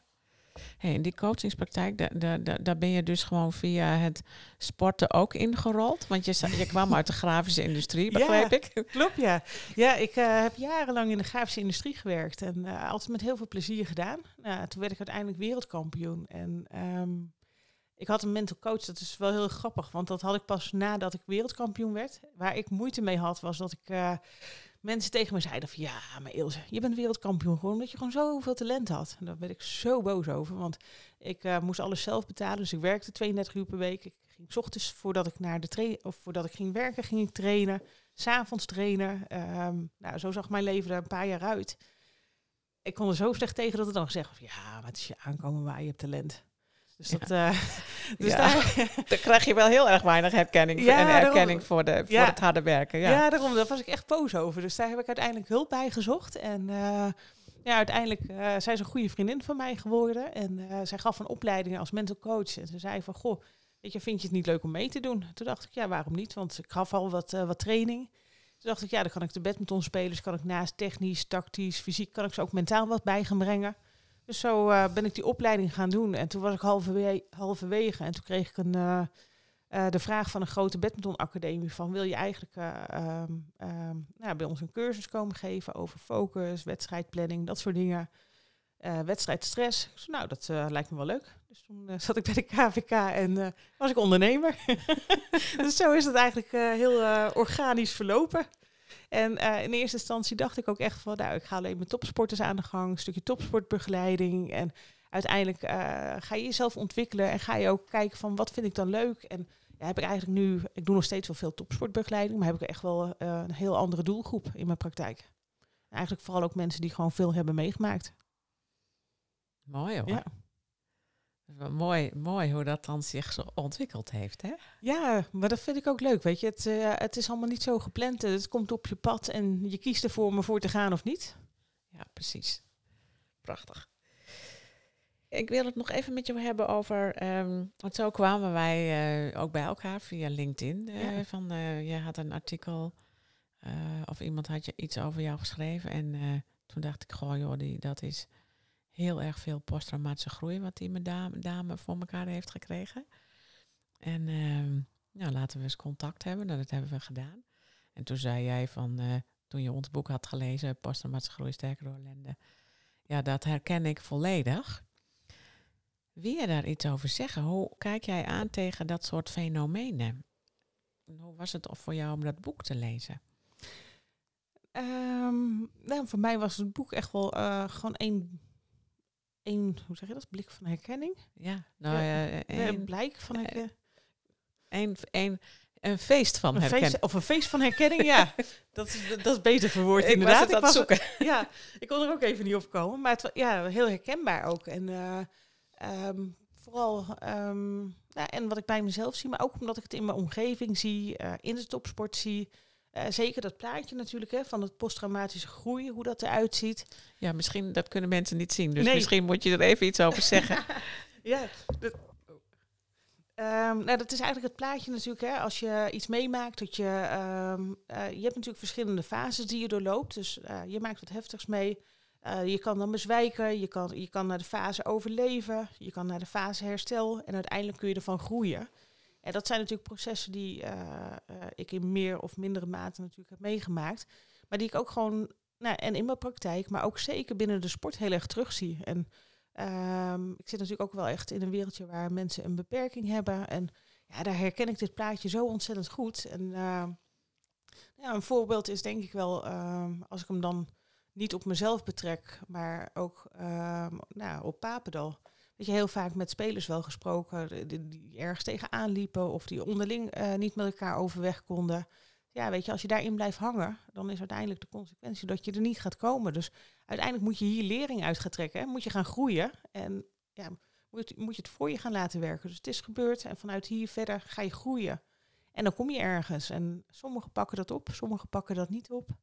Hey, in die coachingspraktijk, daar, daar, daar, daar ben je dus gewoon via het sporten ook ingerold. Want je, je *laughs* kwam uit de grafische industrie, Ja. begrijp ik. *laughs* Klopt, ja. Ja, ik eh, heb jarenlang in de grafische industrie gewerkt en eh, altijd met heel veel plezier gedaan. Nou, toen werd ik uiteindelijk wereldkampioen. En ehm, ik had een mental coach, dat is wel heel grappig, want dat had ik pas nadat ik wereldkampioen werd. Waar ik moeite mee had, was dat ik eh, mensen tegen me zeiden van ja, maar Ilse, je bent wereldkampioen gewoon omdat je gewoon zoveel talent had. En daar werd ik zo boos over, want ik eh, moest alles zelf betalen. Dus ik werkte 32 uur per week. Ik ging 's ochtends voordat ik naar de of voordat ik ging werken, ging ik trainen. S'avonds trainen. Ehm, nou, zo zag mijn leven er een paar jaar uit. Ik kon er zo slecht tegen dat ik dan gezegd was, ja, maar het is je aankomen waar je hebt talent. *laughs* Dus Ja. dat, eh, dus *laughs* Ja. daar, krijg je wel heel erg weinig herkenning Ja, en daarom. erkenning voor, de, voor het harde werken. Ja. Ja. daarom, daar was ik echt boos over. Dus daar heb ik uiteindelijk hulp bij gezocht. En eh, ja, uiteindelijk uh, zij is een goede vriendin van mij geworden. En zij gaf een opleiding als mental coach. En ze zei van, goh, weet je, vind je het niet leuk om mee te doen? Toen dacht ik, ja, waarom niet? Want ik gaf al wat, wat training. Toen dacht ik, ja, dan kan ik de badmintonspelers, kan ik naast technisch, tactisch, fysiek, kan ik ze ook mentaal wat bij gaan brengen. Dus zo uh, ben ik die opleiding gaan doen. En toen was ik halverwege, halverwege en toen kreeg ik een, uh, uh, de vraag van een grote badmintonacademie van wil je eigenlijk um, um, nou, bij ons een cursus komen geven over focus, wedstrijdplanning, dat soort dingen. Wedstrijdstress. Ik zei, nou, dat lijkt me wel leuk. Dus toen zat ik bij de KVK en was ik ondernemer. *laughs* dus zo is het eigenlijk heel organisch verlopen. En uh, in eerste instantie dacht ik ook echt van, nou, ik ga alleen met topsporters aan de gang, een stukje topsportbegeleiding. En uiteindelijk uh, ga je jezelf ontwikkelen en ga je ook kijken van, wat vind ik dan leuk? En ja, heb ik eigenlijk nu, ik doe nog steeds wel veel topsportbegeleiding, maar heb ik echt wel uh, een heel andere doelgroep in mijn praktijk. En eigenlijk vooral ook mensen die gewoon veel hebben meegemaakt. Mooi hoor. Ja. Mooi, mooi hoe dat dan zich zo ontwikkeld heeft, hè? Ja, maar dat vind ik ook leuk, weet je. Het, uh, het is allemaal niet zo gepland. Het komt op je pad en je kiest ervoor om ervoor te gaan of niet. Ja, precies. Prachtig. Ik wil het nog even met je hebben over, um, want zo kwamen wij uh, ook bij elkaar via LinkedIn. Uh, ja. Van, je had een artikel of iemand had je iets over jou geschreven en toen dacht ik, goh joh, die, dat is heel erg veel posttraumatische groei wat die dame, dame voor elkaar heeft gekregen. En nou, laten we eens contact hebben. Nou, dat hebben we gedaan. En toen zei jij van, uh, toen je ons boek had gelezen, Posttraumatische groei sterker door ellende. Ja, dat herken ik volledig. Wil je daar iets over zeggen? Hoe kijk jij aan tegen dat soort fenomenen? Hoe was het voor jou om dat boek te lezen? Um, nou, voor mij was het boek echt wel uh, gewoon één een, hoe zeg je dat, blik van herkenning. Ja, nou ja, een, een blijk van herkenning. Een, een, een feest van een herkenning. Feest, of een feest van herkenning, ja. *laughs* Dat is, dat is beter verwoord ik inderdaad. Was het ik was zoeken. *laughs* Ja, ik kon er ook even niet op komen. Maar het ja, heel herkenbaar ook. En uh, um, vooral, um, nou, en wat ik bij mezelf zie, maar ook omdat ik het in mijn omgeving zie, uh, in de topsport zie. Uh, zeker dat plaatje natuurlijk hè, van het posttraumatische groei, hoe dat eruit ziet. Ja, misschien dat kunnen mensen niet zien. Dus Nee. misschien moet je er even iets over zeggen. *laughs* ja, dat, um, nou, dat is eigenlijk het plaatje natuurlijk. Hè, als je iets meemaakt, dat je, um, uh, je hebt natuurlijk verschillende fases die je doorloopt. Dus uh, je maakt wat heftigs mee. Je kan dan bezwijken, je kan, je kan naar de fase overleven, je kan naar de fase herstel en uiteindelijk kun je ervan groeien. En dat zijn natuurlijk processen die uh, uh, ik in meer of mindere mate natuurlijk heb meegemaakt. Maar die ik ook gewoon, nou, en in mijn praktijk, maar ook zeker binnen de sport heel erg terugzie. En um, ik zit natuurlijk ook wel echt in een wereldje waar mensen een beperking hebben. En ja, daar herken ik dit plaatje zo ontzettend goed. En ja, een voorbeeld is denk ik wel, um, als ik hem dan niet op mezelf betrek, maar ook nou, op Papendal dat je heel vaak met spelers wel gesproken die, die ergens tegenaan liepen of die onderling uh, niet met elkaar overweg konden. Ja, weet je, als je daarin blijft hangen, dan is uiteindelijk de consequentie dat je er niet gaat komen. Dus uiteindelijk moet je hier lering uit gaan trekken, hè? moet je gaan groeien en ja, moet, moet je het voor je gaan laten werken. Dus het is gebeurd en vanuit hier verder ga je groeien. En dan kom je ergens. En sommigen pakken dat op, sommigen pakken dat niet op.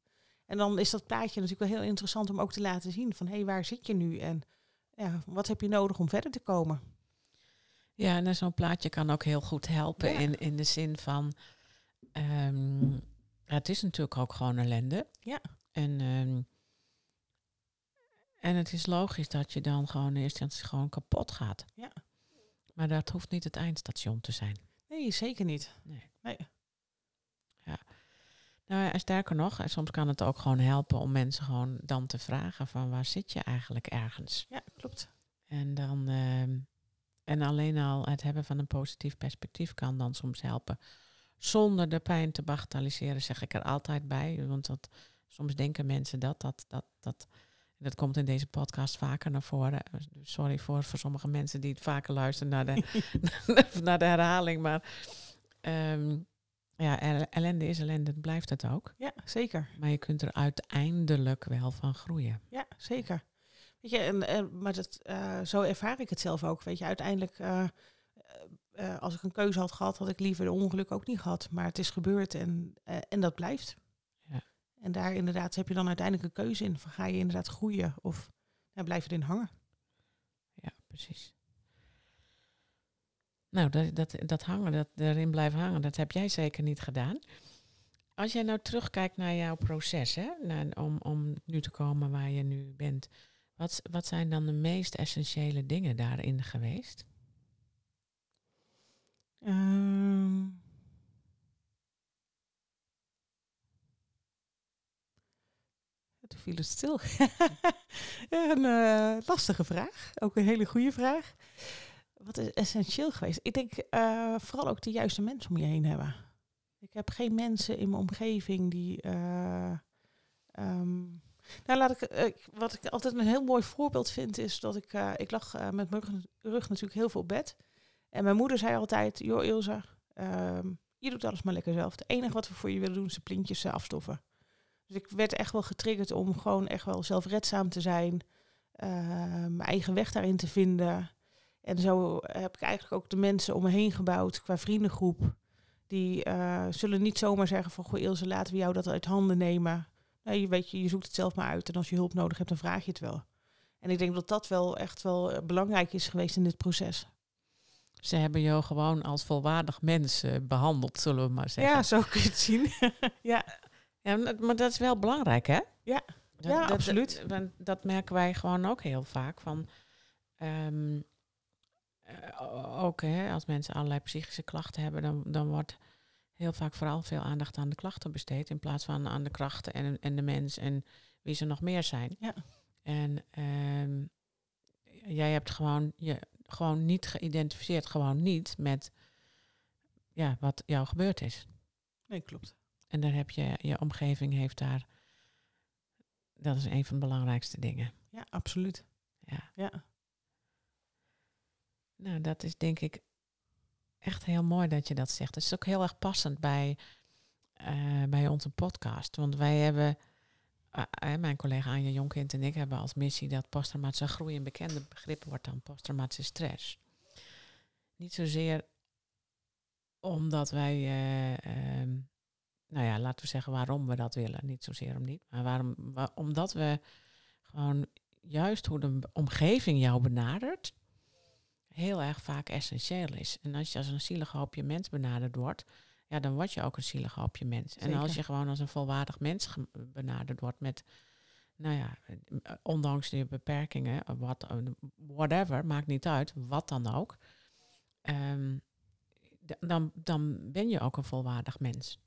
En dan is dat plaatje natuurlijk wel heel interessant om ook te laten zien van hé, hey, waar zit je nu? En ja, wat heb je nodig om verder te komen? Ja, en zo'n plaatje kan ook heel goed helpen ja. in, in de zin van... Um, ja, het is natuurlijk ook gewoon ellende. Ja. En, um, En het is logisch dat je dan gewoon in eerste instantie gewoon kapot gaat. Ja. Maar dat hoeft niet het eindstation te zijn. Nee, zeker niet. Nee. Nee. Nou, en sterker nog, en soms kan het ook gewoon helpen om mensen gewoon dan te vragen van waar zit je eigenlijk ergens? Ja, klopt. En dan ehm, en alleen al het hebben van een positief perspectief kan dan soms helpen. Zonder de pijn te bagatelliseren, zeg ik er altijd bij. Want dat, soms denken mensen dat, dat, dat, dat. Dat komt in deze podcast vaker naar voren. Sorry voor, voor sommige mensen die het vaker luisteren naar de, *laughs* *laughs* naar de herhaling. Maar ehm, ja, el- ellende is ellende, het blijft het ook. Ja, zeker. Maar je kunt er uiteindelijk wel van groeien. Ja, zeker. Weet je, en, en, maar dat, eh, zo ervaar ik het zelf ook. Weet je, uiteindelijk, eh, eh, als ik een keuze had gehad, had ik liever de ongeluk ook niet gehad. Maar het is gebeurd en, en dat blijft. Ja. En daar inderdaad heb je dan uiteindelijk een keuze in. Van ga je inderdaad groeien of blijf je erin hangen? Ja, precies. Nou, dat, dat, dat hangen, dat erin blijven hangen, dat heb jij zeker niet gedaan. Als jij nou terugkijkt naar jouw proces, hè, naar, om, om nu te komen waar je nu bent, wat, wat zijn dan de meest essentiële dingen daarin geweest? Ehm. Toen viel het stil. *laughs* een eh, lastige vraag. Ook een hele goede vraag. Wat is essentieel geweest? Ik denk eh, vooral ook de juiste mensen om je heen hebben. Ik heb geen mensen in mijn omgeving die. eh, ehm, nou, laat ik, wat ik altijd een heel mooi voorbeeld vind, is dat ik. eh, ik lag met mijn rug, natuurlijk heel veel op bed. En mijn moeder zei altijd: Joh, Ilse, ehm, je doet alles maar lekker zelf. Het enige wat we voor je willen doen is de plintjes afstoffen. Dus ik werd echt wel getriggerd om gewoon echt wel zelfredzaam te zijn. mijn eigen weg daarin te vinden. En zo heb ik eigenlijk ook de mensen om me heen gebouwd qua vriendengroep. Die eh, zullen niet zomaar zeggen van... Goh Ilse, laten we jou dat uit handen nemen. Nee, je, weet je, je zoekt het zelf maar uit. En als je hulp nodig hebt, dan vraag je het wel. En ik denk dat dat wel echt wel eh, belangrijk is geweest in dit proces. Ze hebben jou gewoon als volwaardig mens eh, behandeld, zullen we maar zeggen. Ja, zo kun je het zien. *laughs* ja, Ja, maar- dat is wel belangrijk, hè? Ja. Ja, dat- absoluut. Dat, dat merken wij gewoon ook heel vaak. Van, ehm, eh, ook hè, als mensen allerlei psychische klachten hebben, dan, dan wordt heel vaak vooral veel aandacht aan de klachten besteed. In plaats van aan de krachten en, en de mens en wie ze nog meer zijn. Ja. En ehm, jij hebt gewoon, je, gewoon niet geïdentificeerd, gewoon niet met ja, wat jou gebeurd is. nee, klopt. En daar heb je, je omgeving heeft daar, dat is een van de belangrijkste dingen. Ja, absoluut. Ja. Ja, Nou, dat is denk ik echt heel mooi dat je dat zegt. Het is ook heel erg passend bij, eh, bij onze podcast. Want wij hebben, eh, eh, mijn collega Anja Jonkind en ik hebben als missie dat posttraumatische groei een bekende begrip wordt dan posttraumatische stress. Niet zozeer omdat wij, eh, ehm, nou ja, laten we zeggen waarom we dat willen. Niet zozeer om niet, maar waarom, wa- omdat we gewoon juist hoe de omgeving jou benadert, heel erg vaak essentieel is. En als je als een zielig hoopje mens benaderd wordt, ja, dan word je ook een zielig hoopje mens. En als je gewoon als een volwaardig mens benaderd wordt met, nou ja, ondanks je beperkingen, wat, whatever, maakt niet uit, wat dan ook, ehm, dan, dan ben je ook een volwaardig mens.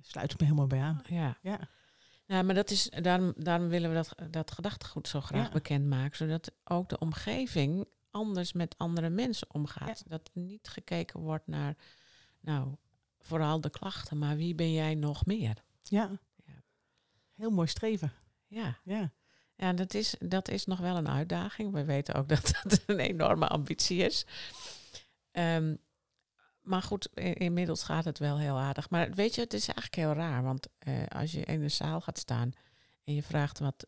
sluit me helemaal bij aan. Ja. Ja, Ja, maar dat is, daarom, daarom willen we dat, dat gedachtegoed zo graag Ja. bekendmaken. Zodat ook de omgeving anders met andere mensen omgaat. Dat niet gekeken wordt naar, nou, vooral de klachten, maar wie ben jij nog meer? ja. Ja. Heel mooi streven. Ja, Ja, ja dat, is, dat is nog wel een uitdaging. We weten ook *laughs* dat dat een enorme ambitie is. Ehm, maar goed, inmiddels gaat het wel heel aardig. Maar weet je, het is eigenlijk heel raar. Want eh, als je in een zaal gaat staan en je vraagt wat,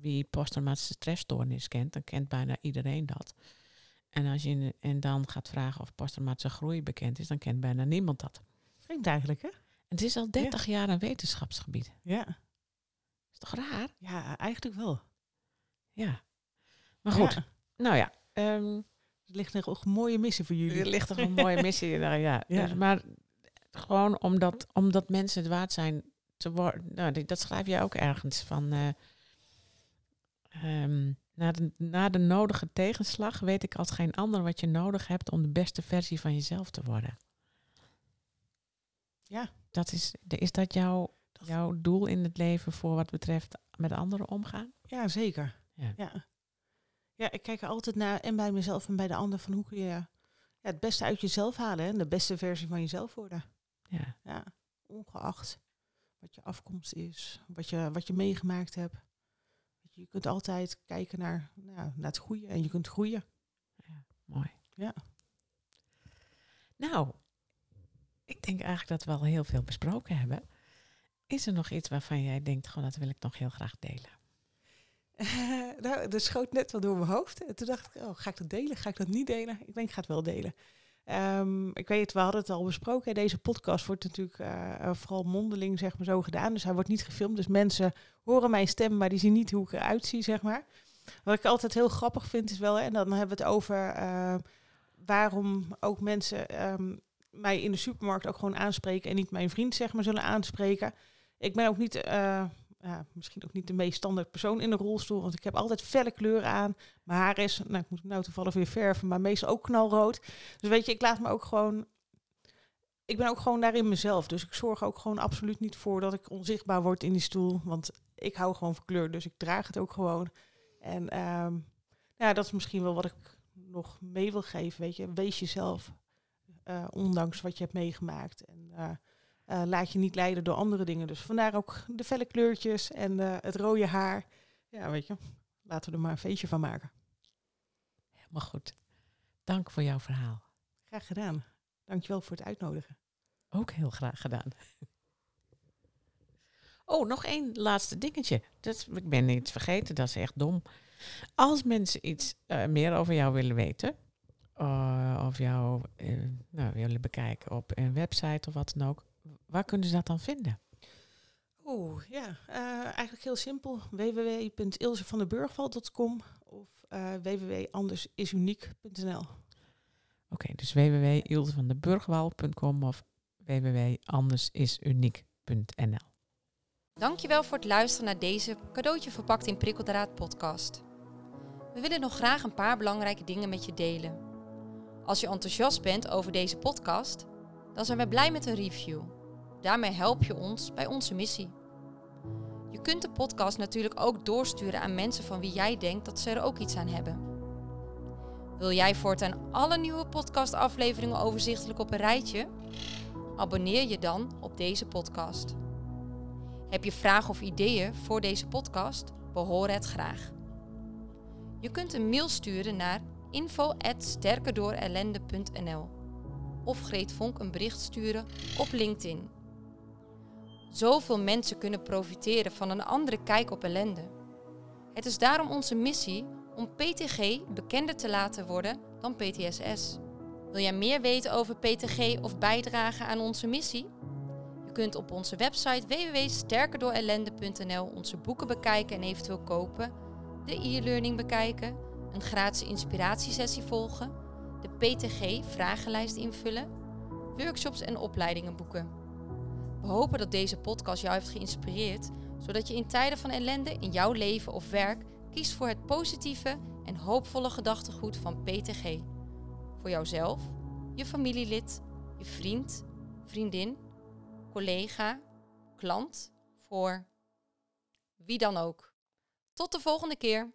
wie posttraumatische stressstoornis kent, dan kent bijna iedereen dat. En als je in- en dan gaat vragen of posttraumatische groei bekend is, dan kent bijna niemand dat. vreemd eigenlijk, hè? Het is al 30 jaar een wetenschapsgebied. Ja, Is toch raar? ja eigenlijk wel. Ja. Maar goed, Ja. nou ja. Ehm, Er ligt nog een mooie missie voor jullie. Er ligt toch een mooie missie in. Nou, ja. *laughs* Ja. Dus, maar gewoon omdat, omdat mensen het waard zijn te worden. Nou, dat schrijf je ook ergens van. eh, Ehm, na, de, na de nodige tegenslag weet ik als geen ander wat je nodig hebt om de beste versie van jezelf te worden. Ja. Dat is, is dat jouw, jouw doel in het leven voor wat betreft met anderen omgaan? Ja, zeker. Ja. Ja. Ja. ik kijk er altijd naar en bij mezelf en bij de ander van hoe kun je ja, het beste uit jezelf halen en de beste versie van jezelf worden. Ja. Ja, ongeacht wat je afkomst is, wat je, wat je meegemaakt hebt. Je, kunt altijd kijken naar, nou, naar het goede en je kunt groeien. Mooi. Ja. Nou, ik denk eigenlijk dat we al heel veel besproken hebben. Is er nog iets waarvan jij denkt, gewoon dat wil ik nog heel graag delen? *laughs* nou, dat schoot net wel door mijn hoofd. En toen dacht ik, oh, ga ik dat delen? Ga ik dat niet delen? Ik denk, ik ga het wel delen. Ehm, ik weet het, we hadden het al besproken. Deze podcast wordt natuurlijk uh, vooral mondeling, zeg maar, zo gedaan. Dus hij wordt niet gefilmd. Dus mensen horen mijn stem, maar die zien niet hoe ik eruit zie, zeg maar. Wat ik altijd heel grappig vind is wel, en dan hebben we het over uh, waarom ook mensen um, mij in de supermarkt ook gewoon aanspreken en niet mijn vriend, zeg maar, zullen aanspreken. Ik ben ook niet, ja, misschien ook niet de meest standaard persoon in de rolstoel, want ik heb altijd felle kleuren aan. Mijn haar is, nou, ik moet nou toevallig weer verven, maar meestal ook knalrood. Dus weet je, ik laat me ook gewoon ik ben ook gewoon daarin mezelf. Dus ik zorg ook gewoon absoluut niet voor dat ik onzichtbaar word in die stoel. Want ik hou gewoon van kleur, dus ik draag het ook gewoon. En um, ja, dat is misschien wel wat ik nog mee wil geven. Weet je, wees jezelf, uh, ondanks wat je hebt meegemaakt. En uh, uh, laat je niet leiden door andere dingen. Dus vandaar ook de felle kleurtjes en het rode haar. Ja, weet je, laten we er maar een feestje van maken. Helemaal goed. Dank voor jouw verhaal. Graag gedaan. Dankjewel voor het uitnodigen. Ook heel graag gedaan. Oh, nog één laatste dingetje. Dat, ik ben iets vergeten, dat is echt dom. Als mensen iets uh, meer over jou willen weten, uh, of jou uh, nou, willen bekijken op een website of wat dan ook, waar kunnen ze dat dan vinden? Oeh, ja, eigenlijk heel simpel. www.ilsevandeburgval.com of www.andersisuniek.nl Oké, okay, dus www.ilsevandeburgwal.com of www.andersisuniek.nl Dankjewel voor het luisteren naar deze cadeautje verpakt in prikkeldraad podcast. We willen nog graag een paar belangrijke dingen met je delen. Als je enthousiast bent over deze podcast, dan zijn we blij met een review. Daarmee help je ons bij onze missie. Je kunt de podcast natuurlijk ook doorsturen aan mensen van wie jij denkt dat ze er ook iets aan hebben. Wil jij voortaan alle nieuwe podcastafleveringen overzichtelijk op een rijtje? Abonneer je dan op deze podcast. Heb je vragen of ideeën voor deze podcast? We horen het graag. Je kunt een mail sturen naar info@sterkerdoorellende.nl of Greet Vonk een bericht sturen op LinkedIn. Zoveel mensen kunnen profiteren van een andere kijk op ellende. Het is daarom onze missie om PTG bekender te laten worden dan PTSS. Wil jij meer weten over PTG of bijdragen aan onze missie? Je kunt op onze website www.sterkerdoorellende.nl onze boeken bekijken en eventueel kopen, de e-learning bekijken, een gratis inspiratiesessie volgen, de PTG-vragenlijst invullen, workshops en opleidingen boeken. We hopen dat deze podcast jou heeft geïnspireerd, zodat je in tijden van ellende in jouw leven of werk kiest voor het positieve en hoopvolle gedachtegoed van PTG. Voor jouzelf, je familielid, je vriend, vriendin, collega, klant, voor wie dan ook. Tot de volgende keer.